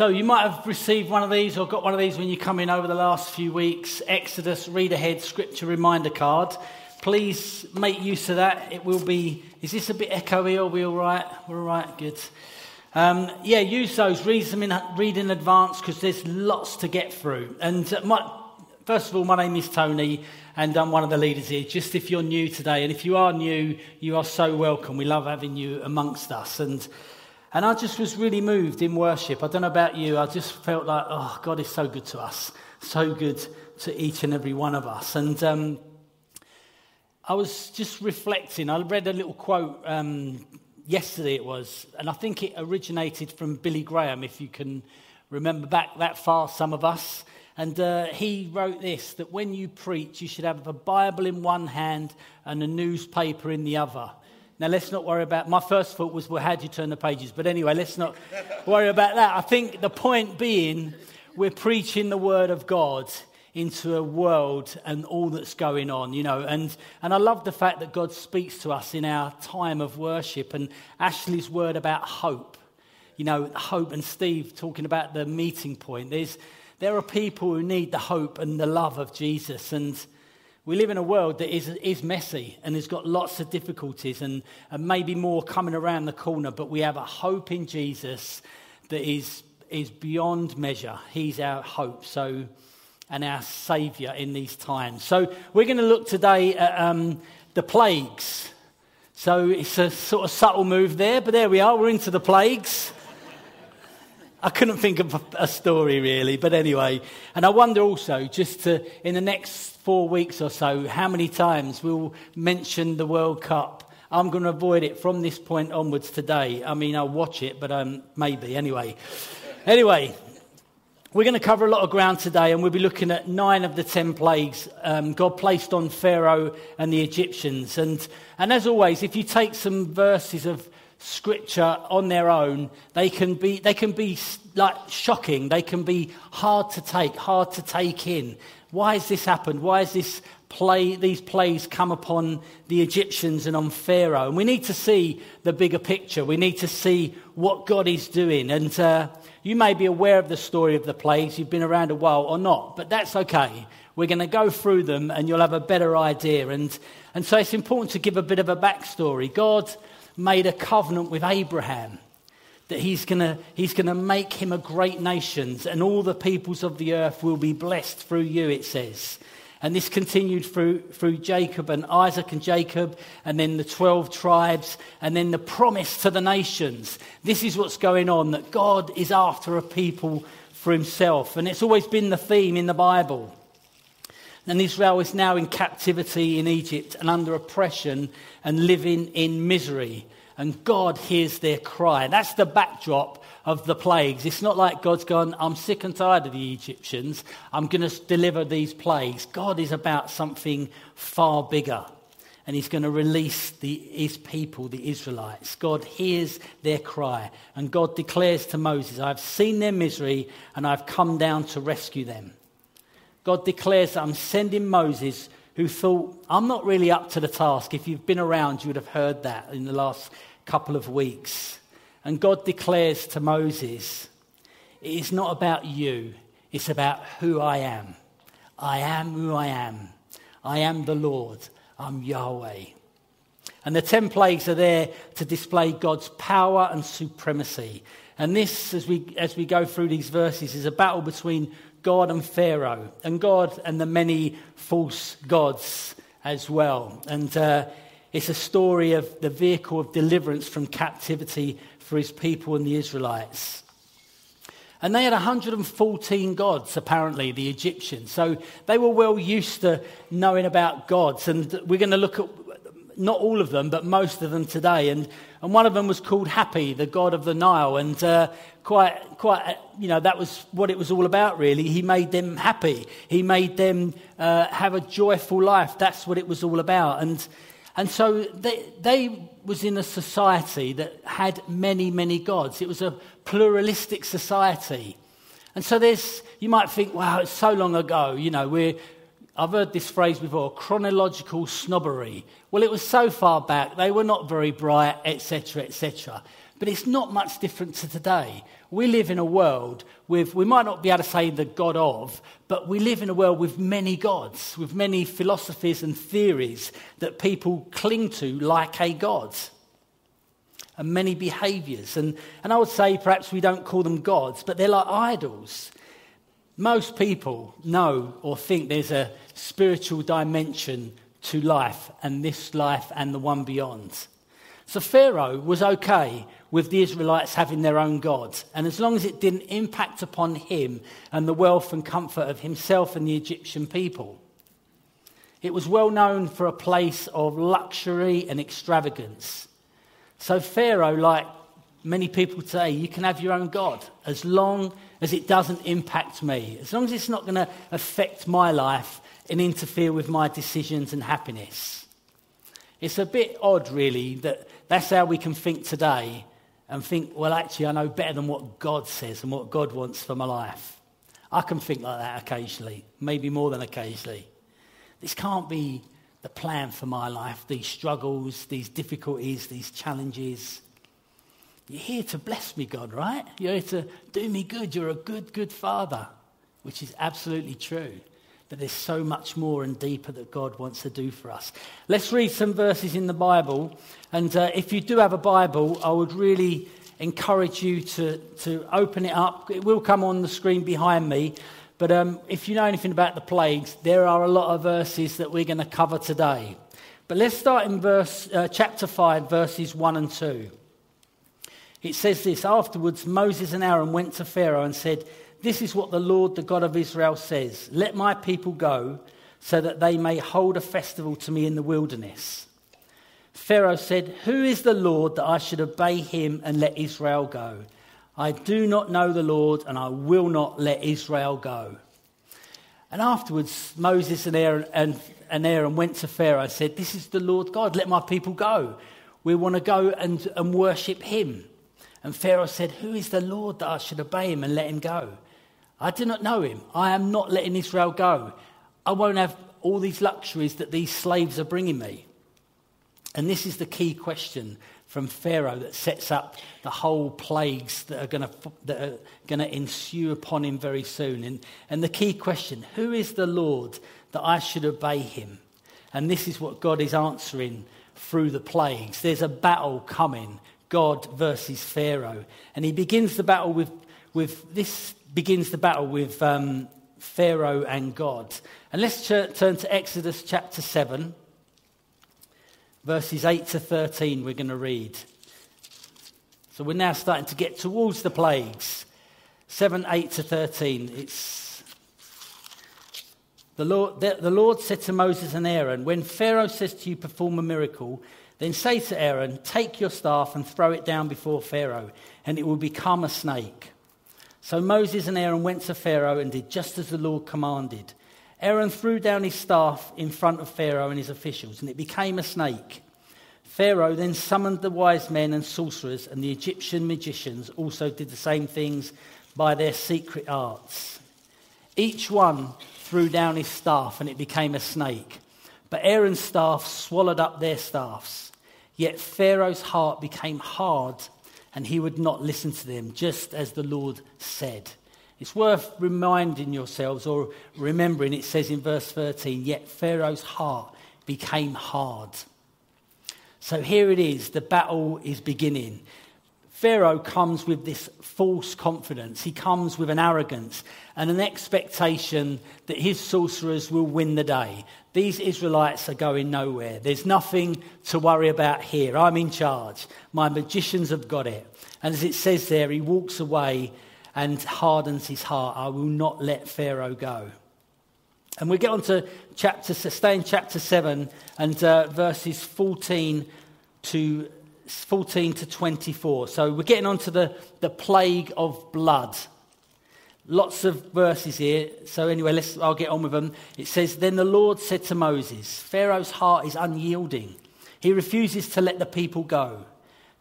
So you might have received one of these or got one of these when you come in over the last few weeks. Exodus read ahead scripture reminder card. Please make use of that. It will be. Is this a bit echoey? Are we all right? We're all right. Good. Um, yeah, use those. Read them in, read in advance because there's lots to get through. And uh, my, first of all, my name is Tony, and I'm one of the leaders here. Just if you're new today, and if you are new, you are so welcome. We love having you amongst us. And and I just was really moved in worship. I don't know about you, I just felt like, oh, God is so good to us, so good to each and every one of us. And um, I was just reflecting. I read a little quote um, yesterday, it was, and I think it originated from Billy Graham, if you can remember back that far, some of us. And uh, he wrote this that when you preach, you should have a Bible in one hand and a newspaper in the other. Now, let's not worry about. My first thought was, well, how do you turn the pages? But anyway, let's not worry about that. I think the point being, we're preaching the word of God into a world and all that's going on, you know. And, and I love the fact that God speaks to us in our time of worship and Ashley's word about hope. You know, hope and Steve talking about the meeting point. There's, there are people who need the hope and the love of Jesus. And we live in a world that is, is messy and has got lots of difficulties and, and maybe more coming around the corner, but we have a hope in Jesus that is, is beyond measure. He's our hope so, and our Saviour in these times. So we're going to look today at um, the plagues. So it's a sort of subtle move there, but there we are, we're into the plagues. I couldn't think of a story really, but anyway. And I wonder also, just to, in the next four weeks or so, how many times we'll mention the World Cup. I'm going to avoid it from this point onwards today. I mean, I'll watch it, but um, maybe anyway. Anyway, we're going to cover a lot of ground today, and we'll be looking at nine of the ten plagues um, God placed on Pharaoh and the Egyptians. And, and as always, if you take some verses of scripture on their own, they can be, they can be like shocking. They can be hard to take, hard to take in. Why has this happened? Why has this play, these plays come upon the Egyptians and on Pharaoh? And we need to see the bigger picture. We need to see what God is doing. And uh, you may be aware of the story of the plagues. You've been around a while or not, but that's okay. We're going to go through them and you'll have a better idea. And, and so it's important to give a bit of a backstory. God made a covenant with Abraham that he's going he's gonna make him a great nation and all the peoples of the earth will be blessed through you, it says. And this continued through, through Jacob and Isaac and Jacob, and then the 12 tribes, and then the promise to the nations. This is what's going on that God is after a people for himself. And it's always been the theme in the Bible. And Israel is now in captivity in Egypt and under oppression and living in misery and God hears their cry. That's the backdrop of the plagues. It's not like God's gone, I'm sick and tired of the Egyptians, I'm going to deliver these plagues. God is about something far bigger. And he's going to release the, his people, the Israelites. God hears their cry. And God declares to Moses, I've seen their misery and I've come down to rescue them. God declares that I'm sending Moses, who thought, I'm not really up to the task. If you've been around, you would have heard that in the last couple of weeks. And God declares to Moses, It is not about you, it's about who I am. I am who I am. I am the Lord. I'm Yahweh. And the 10 plagues are there to display God's power and supremacy. And this, as we, as we go through these verses, is a battle between God and Pharaoh, and God and the many false gods as well. And uh, it's a story of the vehicle of deliverance from captivity for his people and the Israelites. And they had 114 gods, apparently, the Egyptians. So they were well used to knowing about gods. And we're going to look at not all of them, but most of them today. And, and one of them was called Happy, the god of the Nile. And uh, quite, quite, you know, that was what it was all about, really. He made them happy, he made them uh, have a joyful life. That's what it was all about. And and so they, they was in a society that had many, many gods. It was a pluralistic society. And so there's, you might think, wow, it's so long ago. You know, we're, I've heard this phrase before, chronological snobbery. Well, it was so far back, they were not very bright, etc., etc. But it's not much different to today. We live in a world with, we might not be able to say the God of, but we live in a world with many gods, with many philosophies and theories that people cling to like a God. And many behaviors. And, and I would say perhaps we don't call them gods, but they're like idols. Most people know or think there's a spiritual dimension to life, and this life and the one beyond. So Pharaoh was okay with the Israelites having their own gods. And as long as it didn't impact upon him and the wealth and comfort of himself and the Egyptian people. It was well known for a place of luxury and extravagance. So, Pharaoh, like many people today, you can have your own God as long as it doesn't impact me, as long as it's not going to affect my life and interfere with my decisions and happiness. It's a bit odd, really, that that's how we can think today and think, well, actually, I know better than what God says and what God wants for my life. I can think like that occasionally, maybe more than occasionally. This can't be the plan for my life, these struggles, these difficulties, these challenges. You're here to bless me, God, right? You're here to do me good. You're a good, good father, which is absolutely true. But there's so much more and deeper that God wants to do for us. Let's read some verses in the Bible. And uh, if you do have a Bible, I would really encourage you to, to open it up. It will come on the screen behind me. But um, if you know anything about the plagues, there are a lot of verses that we're going to cover today. But let's start in verse, uh, chapter 5, verses 1 and 2. It says this Afterwards, Moses and Aaron went to Pharaoh and said, this is what the Lord, the God of Israel, says Let my people go, so that they may hold a festival to me in the wilderness. Pharaoh said, Who is the Lord that I should obey him and let Israel go? I do not know the Lord, and I will not let Israel go. And afterwards, Moses and Aaron, and, and Aaron went to Pharaoh and said, This is the Lord God, let my people go. We want to go and, and worship him. And Pharaoh said, Who is the Lord that I should obey him and let him go? I do not know him. I am not letting Israel go. I won't have all these luxuries that these slaves are bringing me. And this is the key question from Pharaoh that sets up the whole plagues that are going to, that are going to ensue upon him very soon. And, and the key question who is the Lord that I should obey him? And this is what God is answering through the plagues. There's a battle coming God versus Pharaoh. And he begins the battle with, with this begins the battle with um, Pharaoh and God. And let's ch- turn to Exodus chapter 7, verses 8 to 13, we're going to read. So we're now starting to get towards the plagues. 7, 8 to 13. It's the Lord, the, the Lord said to Moses and Aaron, When Pharaoh says to you, perform a miracle, then say to Aaron, Take your staff and throw it down before Pharaoh, and it will become a snake. So Moses and Aaron went to Pharaoh and did just as the Lord commanded. Aaron threw down his staff in front of Pharaoh and his officials, and it became a snake. Pharaoh then summoned the wise men and sorcerers, and the Egyptian magicians also did the same things by their secret arts. Each one threw down his staff, and it became a snake. But Aaron's staff swallowed up their staffs. Yet Pharaoh's heart became hard and he would not listen to them, just as the Lord said. It's worth reminding yourselves or remembering it says in verse 13, yet Pharaoh's heart became hard. So here it is, the battle is beginning. Pharaoh comes with this false confidence. He comes with an arrogance and an expectation that his sorcerers will win the day. These Israelites are going nowhere. There's nothing to worry about here. I'm in charge. My magicians have got it. And as it says there, he walks away and hardens his heart. I will not let Pharaoh go. And we get on to chapter, stay in chapter 7 and uh, verses 14 to 14 to 24. So we're getting on to the, the plague of blood. Lots of verses here. So anyway, let's, I'll get on with them. It says, Then the Lord said to Moses, Pharaoh's heart is unyielding. He refuses to let the people go.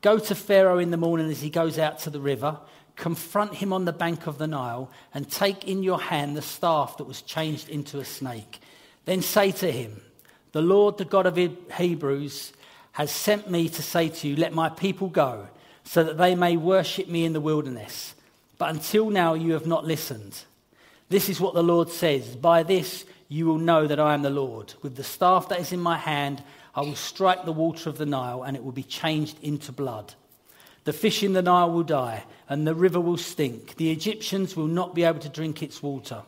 Go to Pharaoh in the morning as he goes out to the river, confront him on the bank of the Nile, and take in your hand the staff that was changed into a snake. Then say to him, The Lord, the God of Hebrews, has sent me to say to you, Let my people go, so that they may worship me in the wilderness. But until now you have not listened. This is what the Lord says By this you will know that I am the Lord. With the staff that is in my hand, I will strike the water of the Nile, and it will be changed into blood. The fish in the Nile will die, and the river will stink. The Egyptians will not be able to drink its water.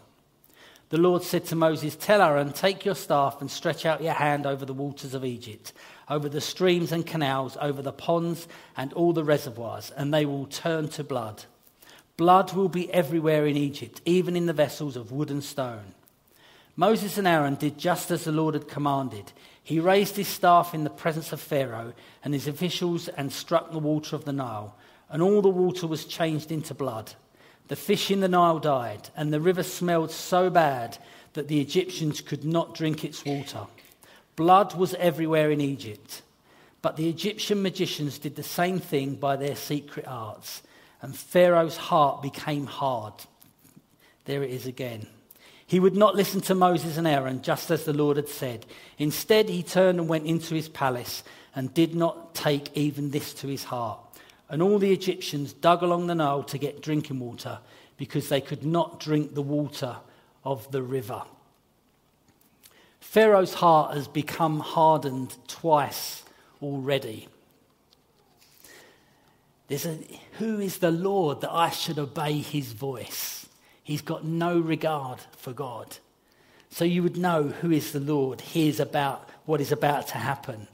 The Lord said to Moses, Tell Aaron, take your staff and stretch out your hand over the waters of Egypt, over the streams and canals, over the ponds and all the reservoirs, and they will turn to blood. Blood will be everywhere in Egypt, even in the vessels of wood and stone. Moses and Aaron did just as the Lord had commanded. He raised his staff in the presence of Pharaoh and his officials and struck the water of the Nile, and all the water was changed into blood. The fish in the Nile died, and the river smelled so bad that the Egyptians could not drink its water. Blood was everywhere in Egypt. But the Egyptian magicians did the same thing by their secret arts, and Pharaoh's heart became hard. There it is again. He would not listen to Moses and Aaron, just as the Lord had said. Instead, he turned and went into his palace and did not take even this to his heart. And all the Egyptians dug along the Nile to get drinking water because they could not drink the water of the river. Pharaoh's heart has become hardened twice already. There's a, who is the Lord that I should obey his voice? He's got no regard for God. So you would know who is the Lord. Here's about what is about to happen.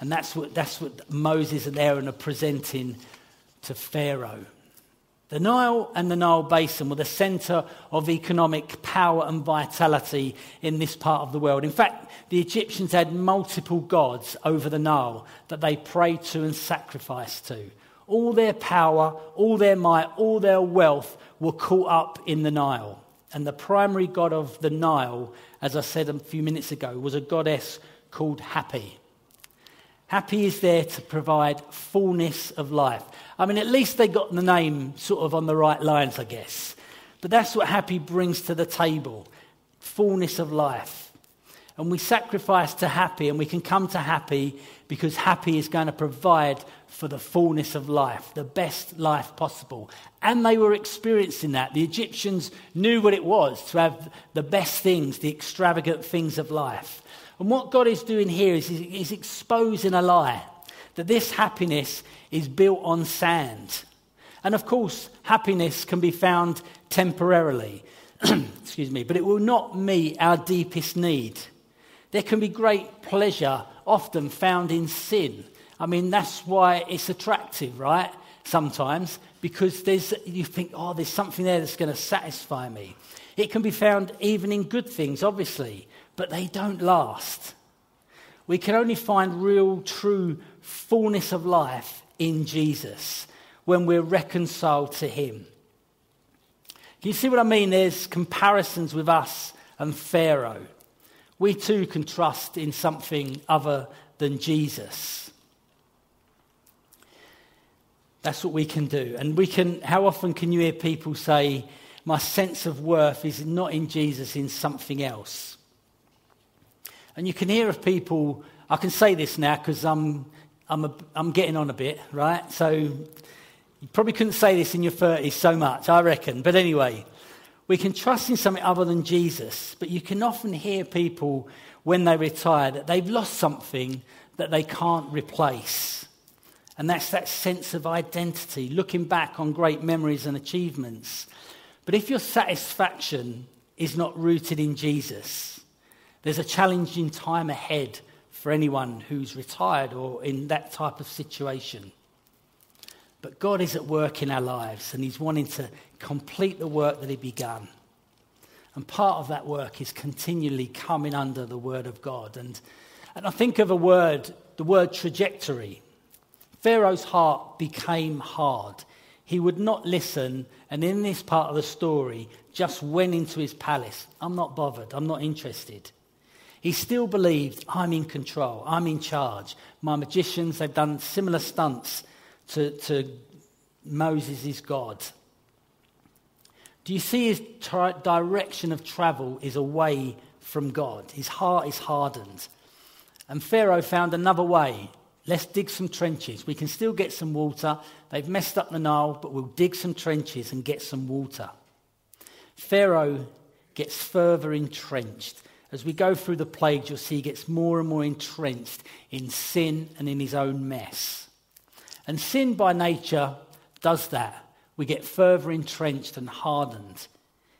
And that's what, that's what Moses and Aaron are presenting to Pharaoh. The Nile and the Nile Basin were the center of economic power and vitality in this part of the world. In fact, the Egyptians had multiple gods over the Nile that they prayed to and sacrificed to. All their power, all their might, all their wealth were caught up in the Nile. And the primary god of the Nile, as I said a few minutes ago, was a goddess called Happy. Happy is there to provide fullness of life. I mean, at least they got the name sort of on the right lines, I guess. But that's what Happy brings to the table fullness of life. And we sacrifice to Happy, and we can come to Hapi because happy is going to provide for the fullness of life, the best life possible. And they were experiencing that. The Egyptians knew what it was to have the best things, the extravagant things of life. And what God is doing here is he's exposing a lie that this happiness is built on sand. And of course, happiness can be found temporarily, excuse me, but it will not meet our deepest need. There can be great pleasure often found in sin. I mean, that's why it's attractive, right? Sometimes, because there's, you think, oh, there's something there that's going to satisfy me. It can be found even in good things, obviously but they don't last. We can only find real, true fullness of life in Jesus when we're reconciled to Him. Can you see what I mean? There's comparisons with us and Pharaoh. We too can trust in something other than Jesus. That's what we can do. And we can, how often can you hear people say, My sense of worth is not in Jesus, in something else? And you can hear of people, I can say this now because I'm, I'm, a, I'm getting on a bit, right? So you probably couldn't say this in your 30s so much, I reckon. But anyway, we can trust in something other than Jesus, but you can often hear people when they retire that they've lost something that they can't replace. And that's that sense of identity, looking back on great memories and achievements. But if your satisfaction is not rooted in Jesus, there's a challenging time ahead for anyone who's retired or in that type of situation. But God is at work in our lives and He's wanting to complete the work that He began. And part of that work is continually coming under the Word of God. And, and I think of a word, the word trajectory. Pharaoh's heart became hard. He would not listen, and in this part of the story, just went into his palace. I'm not bothered, I'm not interested. He still believed, I'm in control, I'm in charge. My magicians, they've done similar stunts to, to Moses' God. Do you see his direction of travel is away from God? His heart is hardened. And Pharaoh found another way. Let's dig some trenches. We can still get some water. They've messed up the Nile, but we'll dig some trenches and get some water. Pharaoh gets further entrenched. As we go through the plagues, you'll see he gets more and more entrenched in sin and in his own mess. And sin by nature does that. We get further entrenched and hardened.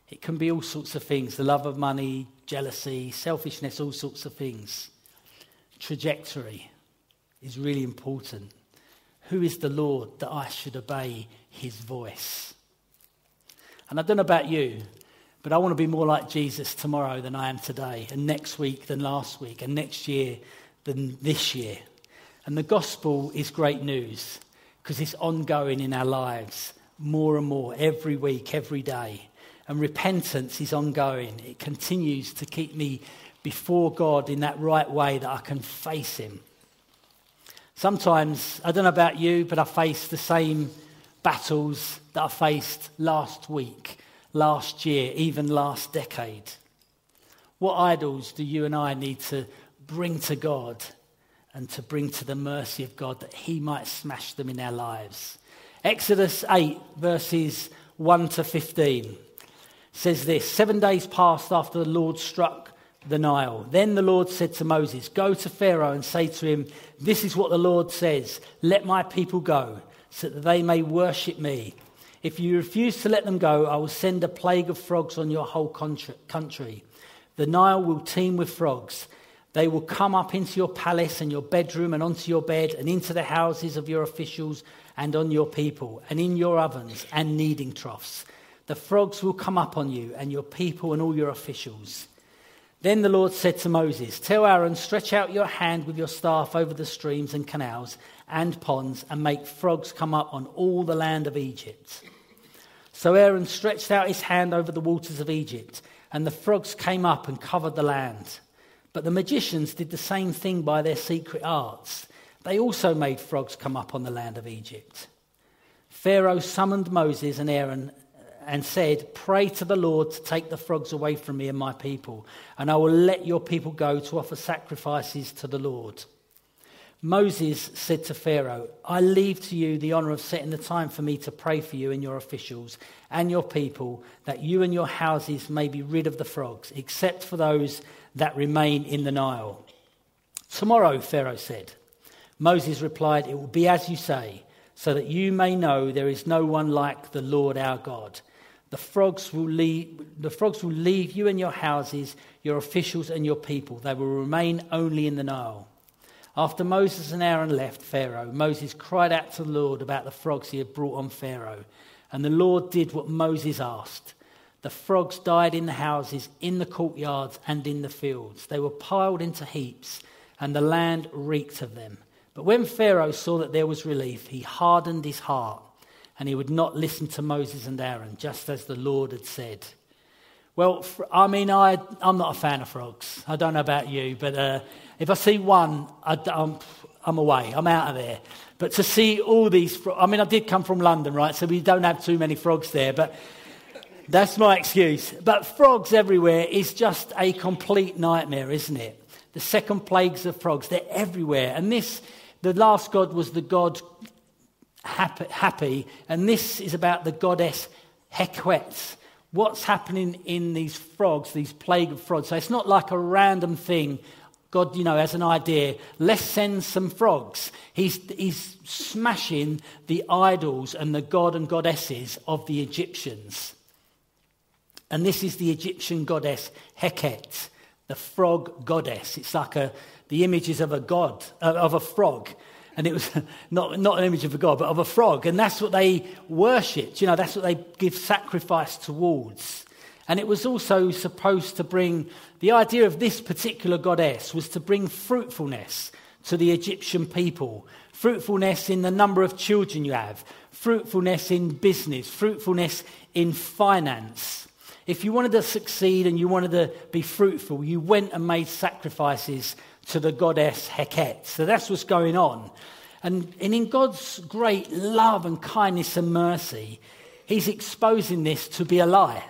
It can be all sorts of things the love of money, jealousy, selfishness, all sorts of things. Trajectory is really important. Who is the Lord that I should obey his voice? And I don't know about you, but I want to be more like Jesus tomorrow than I am today, and next week than last week, and next year than this year. And the gospel is great news because it's ongoing in our lives more and more every week, every day. And repentance is ongoing, it continues to keep me before God in that right way that I can face Him. Sometimes, I don't know about you, but I face the same battles that I faced last week last year, even last decade? What idols do you and I need to bring to God and to bring to the mercy of God that He might smash them in our lives? Exodus 8, verses 1 to 15 says this Seven days passed after the Lord struck the Nile. Then the Lord said to Moses, Go to Pharaoh and say to him, This is what the Lord says Let my people go, so that they may worship me. If you refuse to let them go, I will send a plague of frogs on your whole country. The Nile will teem with frogs. They will come up into your palace and your bedroom and onto your bed and into the houses of your officials and on your people and in your ovens and kneading troughs. The frogs will come up on you and your people and all your officials. Then the Lord said to Moses, Tell Aaron, stretch out your hand with your staff over the streams and canals and ponds and make frogs come up on all the land of Egypt. So Aaron stretched out his hand over the waters of Egypt, and the frogs came up and covered the land. But the magicians did the same thing by their secret arts. They also made frogs come up on the land of Egypt. Pharaoh summoned Moses and Aaron uh, and said, Pray to the Lord to take the frogs away from me and my people, and I will let your people go to offer sacrifices to the Lord. Moses said to Pharaoh, I leave to you the honor of setting the time for me to pray for you and your officials and your people, that you and your houses may be rid of the frogs, except for those that remain in the Nile. Tomorrow, Pharaoh said. Moses replied, It will be as you say, so that you may know there is no one like the Lord our God. The frogs will leave, the frogs will leave you and your houses, your officials and your people. They will remain only in the Nile. After Moses and Aaron left Pharaoh, Moses cried out to the Lord about the frogs he had brought on Pharaoh. And the Lord did what Moses asked. The frogs died in the houses, in the courtyards, and in the fields. They were piled into heaps, and the land reeked of them. But when Pharaoh saw that there was relief, he hardened his heart, and he would not listen to Moses and Aaron, just as the Lord had said. Well, I mean, I, I'm not a fan of frogs. I don't know about you, but uh, if I see one, I, am I'm away. I'm out of there. But to see all these, I mean, I did come from London, right? So we don't have too many frogs there, but that's my excuse. But frogs everywhere is just a complete nightmare, isn't it? The second plagues of frogs, they're everywhere. And this, the last god was the god happy, happy and this is about the goddess Heket what's happening in these frogs, these plague of frogs. So it's not like a random thing. God, you know, has an idea. Let's send some frogs. He's, he's smashing the idols and the god and goddesses of the Egyptians. And this is the Egyptian goddess Heket, the frog goddess. It's like a, the images of a god, uh, of a frog and it was not, not an image of a god, but of a frog. And that's what they worshipped. You know, that's what they give sacrifice towards. And it was also supposed to bring, the idea of this particular goddess was to bring fruitfulness to the Egyptian people. Fruitfulness in the number of children you have, fruitfulness in business, fruitfulness in finance. If you wanted to succeed and you wanted to be fruitful, you went and made sacrifices to the goddess Heket. So that's what's going on. And, and in God's great love and kindness and mercy, He's exposing this to be a lie.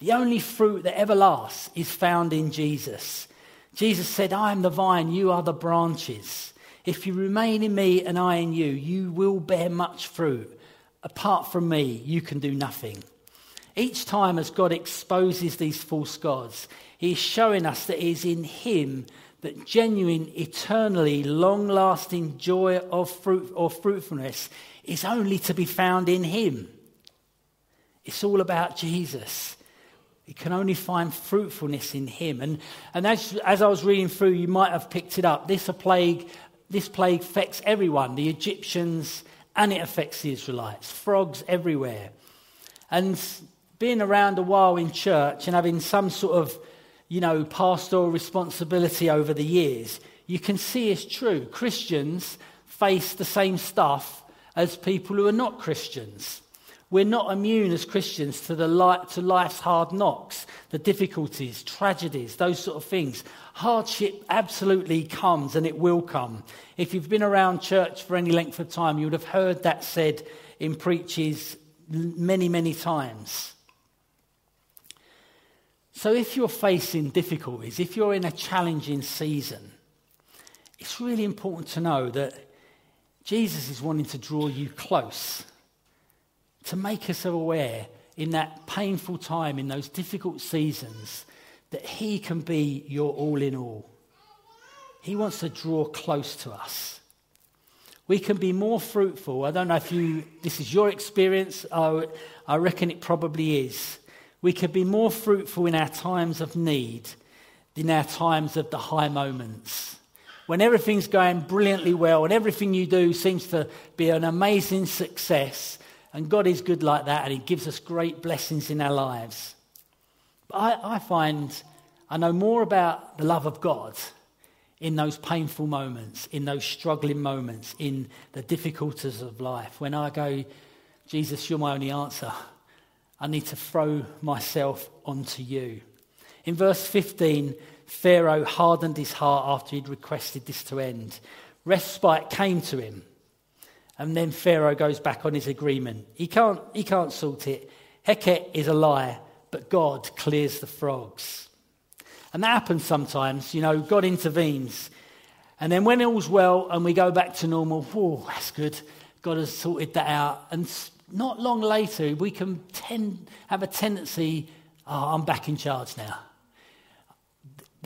The only fruit that ever lasts is found in Jesus. Jesus said, I am the vine, you are the branches. If you remain in me and I in you, you will bear much fruit. Apart from me, you can do nothing. Each time as God exposes these false gods, He's showing us that it is in Him that genuine, eternally, long lasting joy of fruit or fruitfulness is only to be found in Him. It's all about Jesus. You can only find fruitfulness in Him. And, and as, as I was reading through, you might have picked it up. This plague, this plague affects everyone the Egyptians, and it affects the Israelites. Frogs everywhere. And being around a while in church and having some sort of you know, pastoral responsibility over the years, you can see it's true. Christians face the same stuff as people who are not Christians. We're not immune as Christians to, the light, to life's hard knocks, the difficulties, tragedies, those sort of things. Hardship absolutely comes and it will come. If you've been around church for any length of time, you would have heard that said in preaches many, many times. So, if you're facing difficulties, if you're in a challenging season, it's really important to know that Jesus is wanting to draw you close, to make us aware in that painful time, in those difficult seasons, that He can be your all in all. He wants to draw close to us. We can be more fruitful. I don't know if you, this is your experience. I, I reckon it probably is we could be more fruitful in our times of need than our times of the high moments. When everything's going brilliantly well and everything you do seems to be an amazing success, and God is good like that and He gives us great blessings in our lives. But I, I find I know more about the love of God in those painful moments, in those struggling moments, in the difficulties of life. When I go, Jesus, you're my only answer. I need to throw myself onto you. In verse 15, Pharaoh hardened his heart after he'd requested this to end. Respite came to him. And then Pharaoh goes back on his agreement. He can't, he can't sort it. Heket is a lie, but God clears the frogs. And that happens sometimes. You know, God intervenes. And then when all's well and we go back to normal, oh, that's good. God has sorted that out. And not long later, we can tend, have a tendency, oh, I'm back in charge now.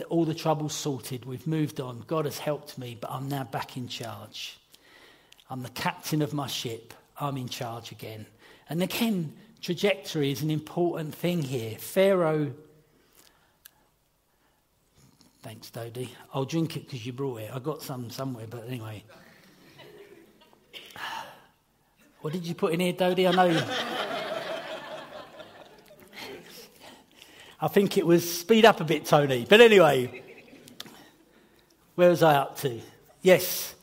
All the trouble's sorted. We've moved on. God has helped me, but I'm now back in charge. I'm the captain of my ship. I'm in charge again. And again, trajectory is an important thing here. Pharaoh. Thanks, Dodie. I'll drink it because you brought it. I got some somewhere, but anyway. What did you put in here, Dodie? I know. I think it was speed up a bit, Tony. But anyway, where was I up to? Yes,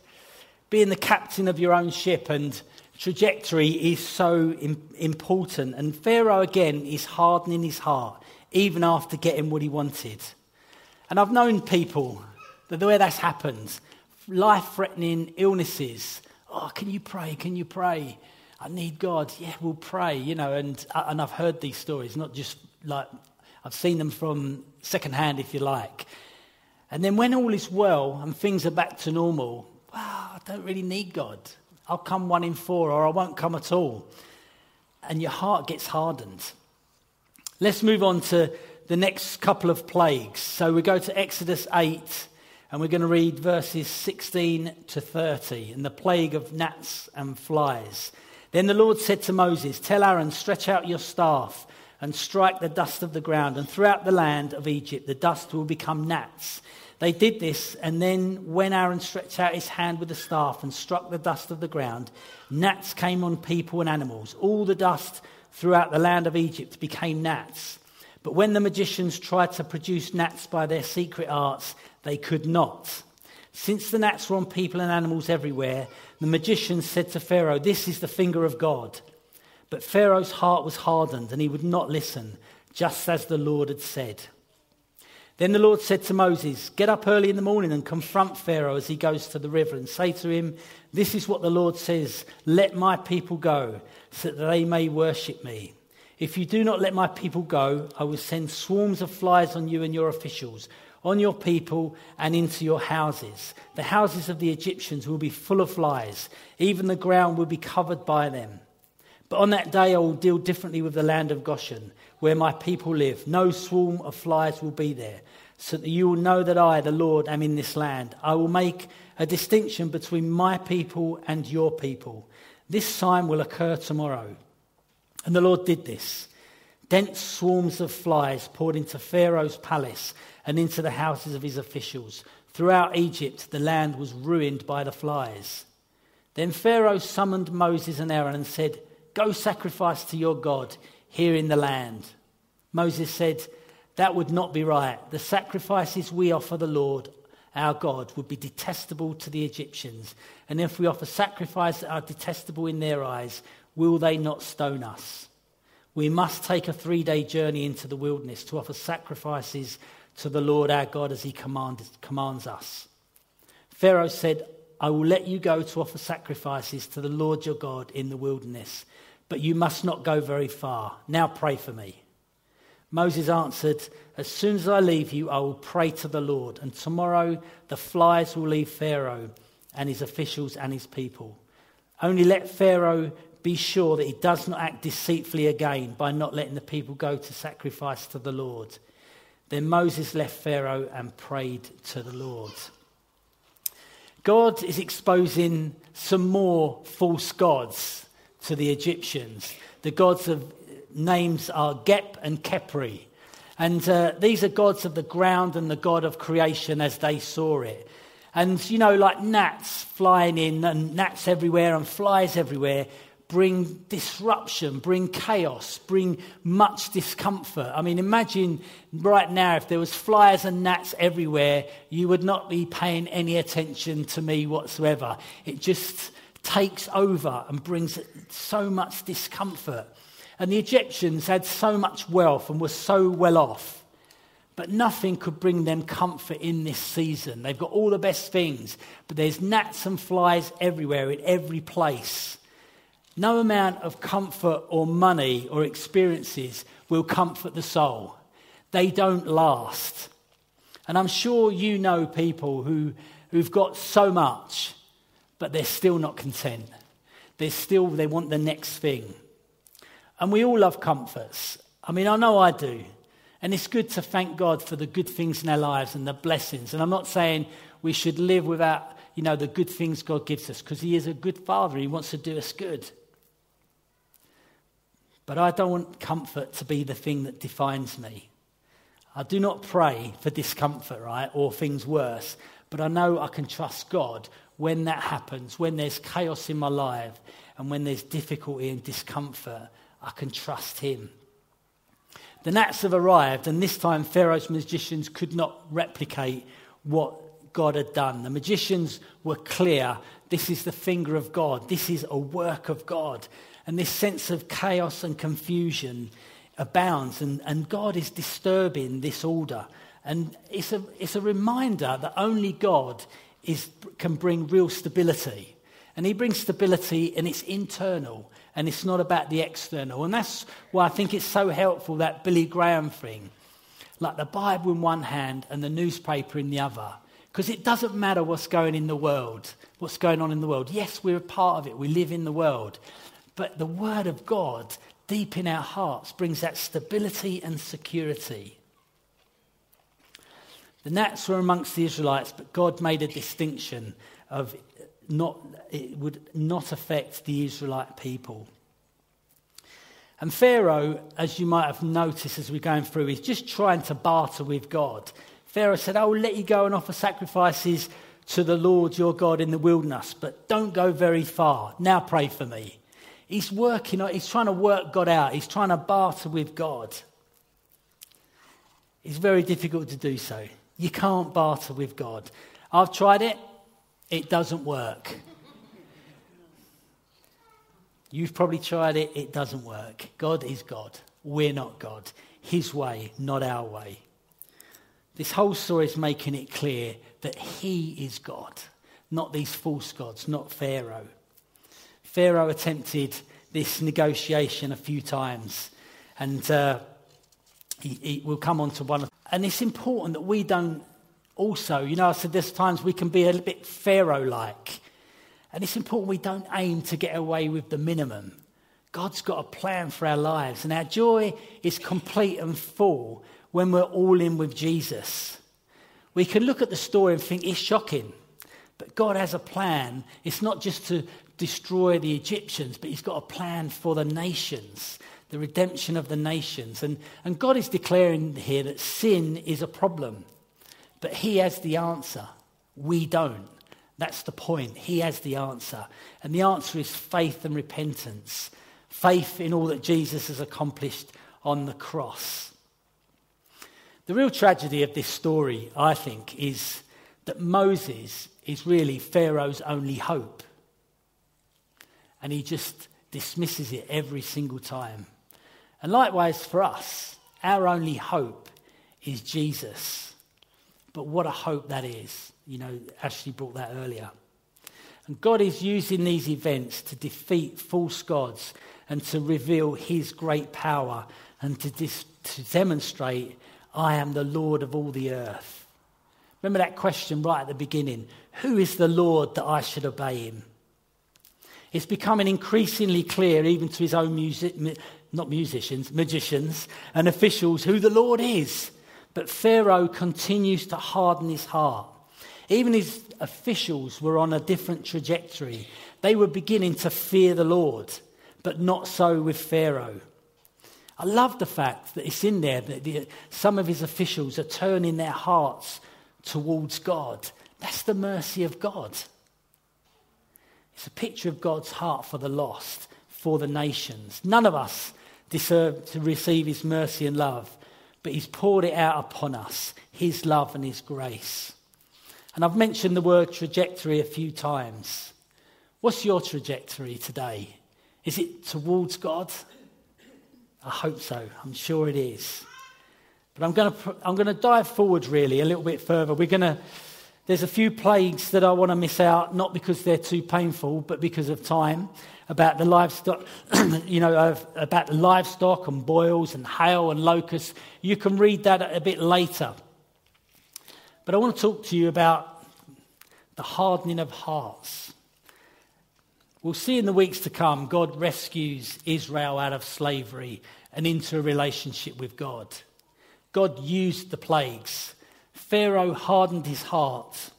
being the captain of your own ship and trajectory is so important. And Pharaoh, again, is hardening his heart, even after getting what he wanted. And I've known people that the way that's happened, life threatening illnesses, Oh, can you pray? Can you pray? I need God. Yeah, we'll pray, you know. And, uh, and I've heard these stories, not just like I've seen them from secondhand, if you like. And then when all is well and things are back to normal, wow, I don't really need God. I'll come one in four or I won't come at all. And your heart gets hardened. Let's move on to the next couple of plagues. So we go to Exodus 8 and we're going to read verses 16 to 30 and the plague of gnats and flies. Then the Lord said to Moses, Tell Aaron, stretch out your staff and strike the dust of the ground, and throughout the land of Egypt the dust will become gnats. They did this, and then when Aaron stretched out his hand with the staff and struck the dust of the ground, gnats came on people and animals. All the dust throughout the land of Egypt became gnats. But when the magicians tried to produce gnats by their secret arts, they could not. Since the gnats were on people and animals everywhere, the magicians said to Pharaoh, This is the finger of God. But Pharaoh's heart was hardened, and he would not listen, just as the Lord had said. Then the Lord said to Moses, Get up early in the morning and confront Pharaoh as he goes to the river, and say to him, This is what the Lord says Let my people go, so that they may worship me. If you do not let my people go, I will send swarms of flies on you and your officials on your people and into your houses. The houses of the Egyptians will be full of flies, even the ground will be covered by them. But on that day I will deal differently with the land of Goshen, where my people live. No swarm of flies will be there, so that you will know that I, the Lord, am in this land. I will make a distinction between my people and your people. This sign will occur tomorrow. And the Lord did this. Dense swarms of flies poured into Pharaoh's palace and into the houses of his officials. Throughout Egypt, the land was ruined by the flies. Then Pharaoh summoned Moses and Aaron and said, Go sacrifice to your God here in the land. Moses said, That would not be right. The sacrifices we offer the Lord our God would be detestable to the Egyptians. And if we offer sacrifices that are detestable in their eyes, will they not stone us? We must take a three day journey into the wilderness to offer sacrifices to the Lord our God as he commanded, commands us. Pharaoh said, I will let you go to offer sacrifices to the Lord your God in the wilderness, but you must not go very far. Now pray for me. Moses answered, As soon as I leave you, I will pray to the Lord, and tomorrow the flies will leave Pharaoh and his officials and his people. Only let Pharaoh be sure that he does not act deceitfully again by not letting the people go to sacrifice to the Lord. Then Moses left Pharaoh and prayed to the Lord. God is exposing some more false gods to the Egyptians. The gods of names are Geb and Khepri. And uh, these are gods of the ground and the God of creation as they saw it. And, you know, like gnats flying in and gnats everywhere and flies everywhere bring disruption, bring chaos, bring much discomfort. I mean, imagine right now if there was flies and gnats everywhere, you would not be paying any attention to me whatsoever. It just takes over and brings so much discomfort. And the Egyptians had so much wealth and were so well off. But nothing could bring them comfort in this season. They've got all the best things, but there's gnats and flies everywhere, in every place. No amount of comfort or money or experiences will comfort the soul. They don't last. And I'm sure you know people who, who've got so much, but they're still not content. They're still, they want the next thing. And we all love comforts. I mean, I know I do. And it's good to thank God for the good things in our lives and the blessings. And I'm not saying we should live without, you know, the good things God gives us because He is a good Father. He wants to do us good. But I don't want comfort to be the thing that defines me. I do not pray for discomfort, right, or things worse. But I know I can trust God when that happens, when there's chaos in my life, and when there's difficulty and discomfort. I can trust him. The gnats have arrived, and this time Pharaoh's magicians could not replicate what God had done. The magicians were clear this is the finger of God, this is a work of God. And this sense of chaos and confusion abounds, and, and God is disturbing this order. And it's a, it's a reminder that only God is, can bring real stability. And He brings stability, and it's internal and it's not about the external. And that's why I think it's so helpful that Billy Graham thing. Like the Bible in one hand and the newspaper in the other. Because it doesn't matter what's going in the world, what's going on in the world. Yes, we're a part of it, we live in the world. But the Word of God, deep in our hearts, brings that stability and security. The gnats were amongst the Israelites, but God made a distinction of not, it would not affect the Israelite people. And Pharaoh, as you might have noticed as we're going through, is just trying to barter with God. Pharaoh said, I will let you go and offer sacrifices to the Lord your God in the wilderness, but don't go very far. Now pray for me. He's working, uh, he's trying to work God out, he's trying to barter with God. It's very difficult to do so. You can't barter with God. I've tried it, it doesn't work. You've probably tried it, it doesn't work. God is God. We're not God. His way, not our way. This whole story is making it clear that He is God, not these false gods, not Pharaoh. Pharaoh attempted this negotiation a few times, and uh, he, he, we'll come on to one. And it's important that we don't also, you know, I said there's times we can be a little bit Pharaoh like. And it's important we don't aim to get away with the minimum. God's got a plan for our lives, and our joy is complete and full when we're all in with Jesus. We can look at the story and think it's shocking, but God has a plan. It's not just to destroy the Egyptians, but He's got a plan for the nations, the redemption of the nations. And, and God is declaring here that sin is a problem, but He has the answer. We don't. That's the point. He has the answer. And the answer is faith and repentance faith in all that Jesus has accomplished on the cross. The real tragedy of this story, I think, is that Moses is really Pharaoh's only hope. And he just dismisses it every single time. And likewise for us, our only hope is Jesus. But what a hope that is. You know, Ashley brought that earlier. And God is using these events to defeat false gods and to reveal his great power and to, dis- to demonstrate, I am the Lord of all the earth. Remember that question right at the beginning Who is the Lord that I should obey him? It's becoming increasingly clear, even to his own music, not musicians, magicians and officials, who the Lord is. But Pharaoh continues to harden his heart. Even his officials were on a different trajectory. They were beginning to fear the Lord but not so with Pharaoh. I love the fact that it's in there that the, some of his officials are turning their hearts towards God. That's the mercy of God. It's a picture of God's heart for the lost, for the nations. None of us deserve to receive his mercy and love, but he's poured it out upon us, his love and his grace. And I've mentioned the word trajectory a few times. What's your trajectory today? Is it towards God? I hope so. I'm sure it is. But I'm going to, I'm going to dive forward really a little bit further. We're going to, there's a few plagues that I want to miss out, not because they're too painful, but because of time. About the livestock, you know, about the livestock and boils and hail and locusts. You can read that a bit later. But I want to talk to you about the hardening of hearts. We'll see in the weeks to come, God rescues Israel out of slavery and into a relationship with God. God used the plagues. Pharaoh hardened his heart.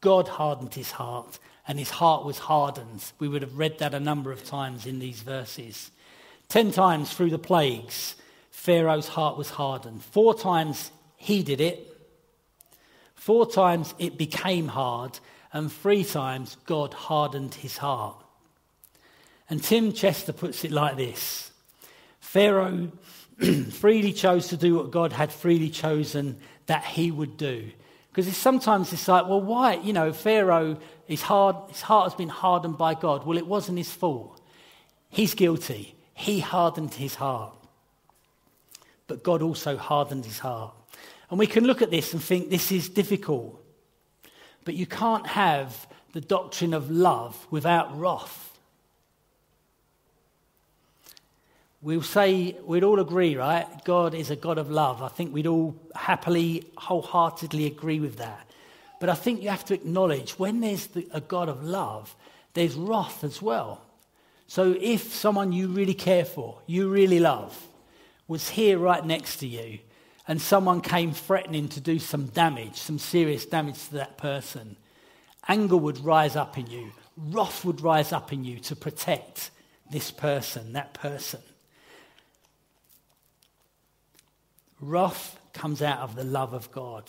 God hardened his heart, and his heart was hardened. We would have read that a number of times in these verses. Ten times through the plagues, Pharaoh's heart was hardened. Four times he did it. Four times it became hard, and three times God hardened his heart. And Tim Chester puts it like this Pharaoh freely chose to do what God had freely chosen that he would do. Because sometimes it's like, well, why? You know, Pharaoh, his heart, his heart has been hardened by God. Well, it wasn't his fault. He's guilty. He hardened his heart. But God also hardened his heart. And we can look at this and think this is difficult. But you can't have the doctrine of love without wrath. We'll say, we'd all agree, right? God is a God of love. I think we'd all happily, wholeheartedly agree with that. But I think you have to acknowledge when there's the, a God of love, there's wrath as well. So if someone you really care for, you really love, was here right next to you, and someone came threatening to do some damage, some serious damage to that person, anger would rise up in you, wrath would rise up in you to protect this person, that person. Wrath comes out of the love of God.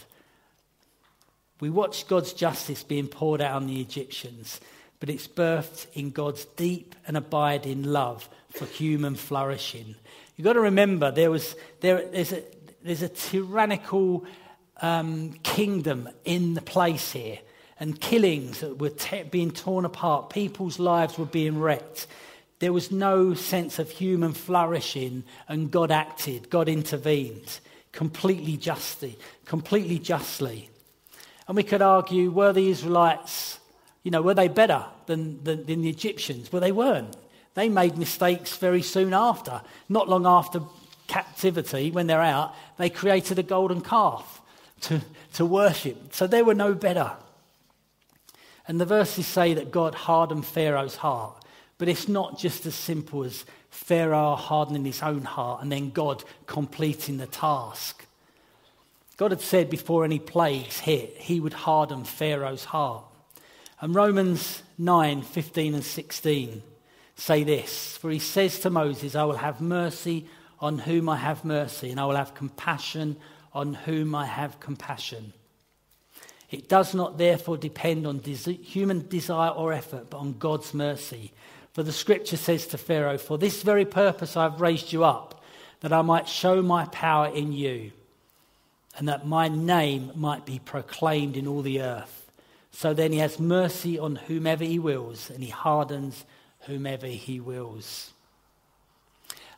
We watch God's justice being poured out on the Egyptians, but it's birthed in God's deep and abiding love for human flourishing. You've got to remember there was, there, there's a, there's a tyrannical um, kingdom in the place here, and killings that were te- being torn apart, people's lives were being wrecked. There was no sense of human flourishing, and God acted, God intervened completely justly, completely justly. And we could argue, were the Israelites, you know, were they better than, than, than the Egyptians? Well, they weren't. They made mistakes very soon after. Not long after captivity, when they're out, they created a golden calf. to, to worship. So they were no better. And the verses say that God hardened Pharaoh's heart. But it's not just as simple as Pharaoh hardening his own heart and then God completing the task. God had said before any plagues hit, he would harden Pharaoh's heart. And Romans 9 15 and 16 say this For he says to Moses, I will have mercy on whom I have mercy, and I will have compassion on whom I have compassion. It does not therefore depend on human desire or effort, but on God's mercy. For the scripture says to Pharaoh, For this very purpose I have raised you up, that I might show my power in you, and that my name might be proclaimed in all the earth. So then he has mercy on whomever he wills, and he hardens whomever he wills.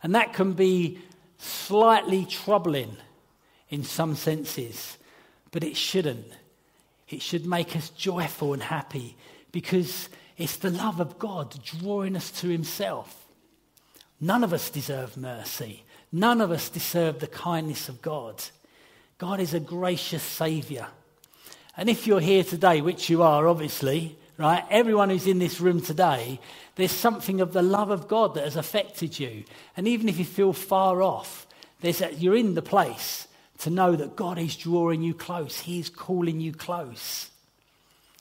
And that can be slightly troubling in some senses, but it shouldn't. It should make us joyful and happy because it's the love of God drawing us to Himself. None of us deserve mercy. None of us deserve the kindness of God. God is a gracious Saviour. And if you're here today, which you are obviously, right? Everyone who's in this room today, there's something of the love of God that has affected you. And even if you feel far off, there's a, you're in the place to know that God is drawing you close. He's calling you close.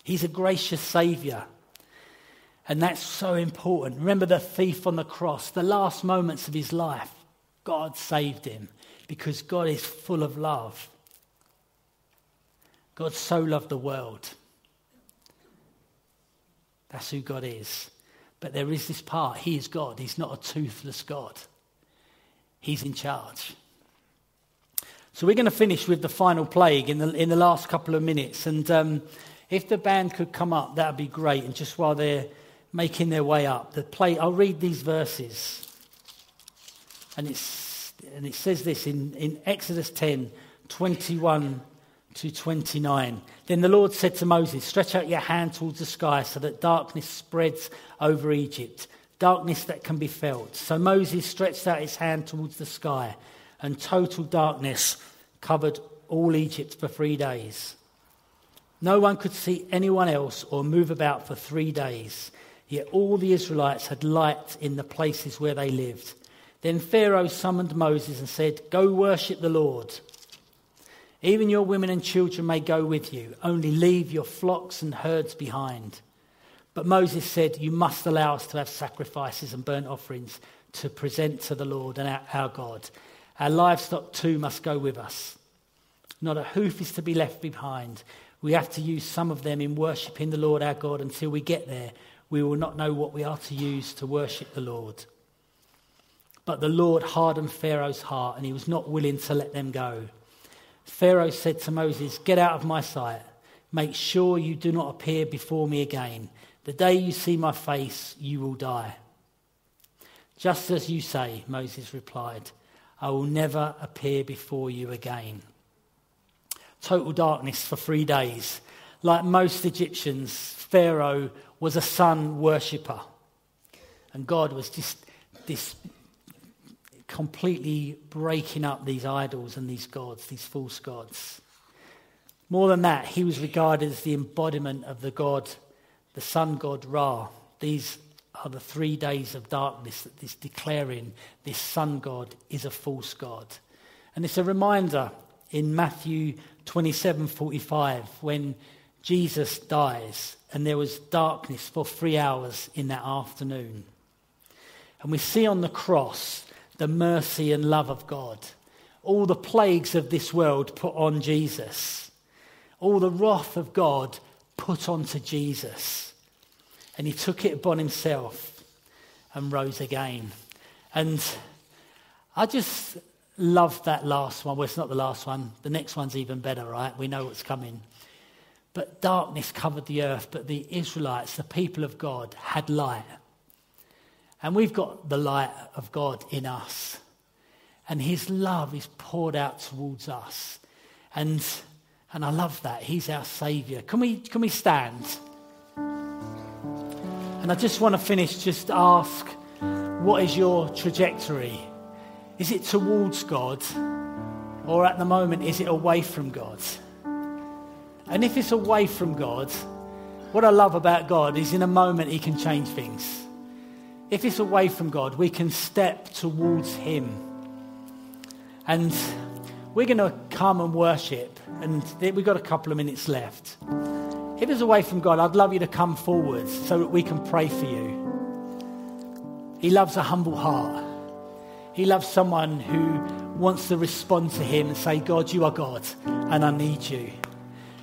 He's a gracious Saviour. And that's so important. Remember the thief on the cross, the last moments of his life. God saved him because God is full of love. God so loved the world. That's who God is. But there is this part. He is God. He's not a toothless God. He's in charge. So we're going to finish with the final plague in the, in the last couple of minutes. And um, if the band could come up, that would be great. And just while they're making their way up, the plague, I'll read these verses. And, it's, and it says this in, in Exodus 10 21 to 29. Then the Lord said to Moses, Stretch out your hand towards the sky so that darkness spreads over Egypt, darkness that can be felt. So Moses stretched out his hand towards the sky, and total darkness covered all Egypt for three days. No one could see anyone else or move about for three days. Yet all the Israelites had light in the places where they lived. Then Pharaoh summoned Moses and said, Go worship the Lord. Even your women and children may go with you, only leave your flocks and herds behind. But Moses said, You must allow us to have sacrifices and burnt offerings to present to the Lord and our, our God. Our livestock too must go with us. Not a hoof is to be left behind. We have to use some of them in worshipping the Lord our God until we get there. We will not know what we are to use to worship the Lord. But the Lord hardened Pharaoh's heart, and he was not willing to let them go. Pharaoh said to Moses, Get out of my sight. Make sure you do not appear before me again. The day you see my face, you will die. Just as you say, Moses replied, I will never appear before you again. Total darkness for three days. Like most Egyptians, Pharaoh was a sun worshipper. And God was just this completely breaking up these idols and these gods, these false gods. More than that, he was regarded as the embodiment of the god, the sun god Ra. These are the three days of darkness that is declaring this sun god is a false god. And it's a reminder in Matthew 27:45 when Jesus dies and there was darkness for 3 hours in that afternoon. And we see on the cross the mercy and love of God. All the plagues of this world put on Jesus. All the wrath of God put onto Jesus. And he took it upon himself and rose again. And I just love that last one. Well, it's not the last one. The next one's even better, right? We know what's coming. But darkness covered the earth, but the Israelites, the people of God, had light. And we've got the light of God in us. And his love is poured out towards us. And, and I love that. He's our Saviour. Can we, can we stand? And I just want to finish, just ask, what is your trajectory? Is it towards God? Or at the moment, is it away from God? And if it's away from God, what I love about God is in a moment he can change things. If it's away from God, we can step towards him. And we're going to come and worship. And we've got a couple of minutes left. If it's away from God, I'd love you to come forward so that we can pray for you. He loves a humble heart. He loves someone who wants to respond to him and say, God, you are God, and I need you.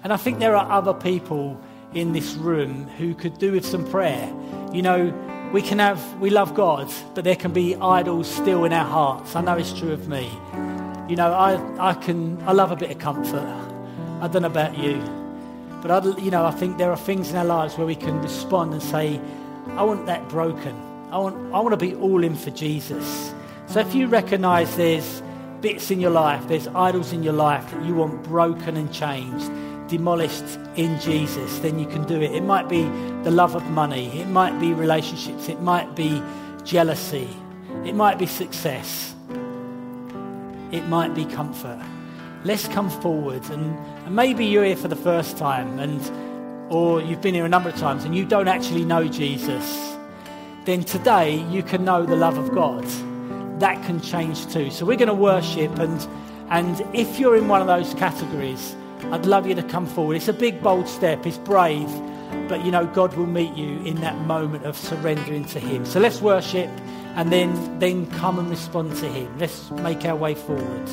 And I think there are other people in this room who could do with some prayer. You know, we can have, we love God, but there can be idols still in our hearts. I know it's true of me. You know, I, I can, I love a bit of comfort. I don't know about you. But, I, you know, I think there are things in our lives where we can respond and say, I want that broken. I want, I want to be all in for Jesus. So if you recognize there's bits in your life, there's idols in your life that you want broken and changed, demolished in Jesus, then you can do it. It might be the love of money, it might be relationships, it might be jealousy, it might be success, it might be comfort. Let's come forward and, and maybe you're here for the first time and or you've been here a number of times and you don't actually know Jesus, then today you can know the love of God. That can change too. So we're going to worship and and if you're in one of those categories, I'd love you to come forward. It's a big, bold step. It's brave. But, you know, God will meet you in that moment of surrendering to Him. So let's worship and then, then come and respond to Him. Let's make our way forward.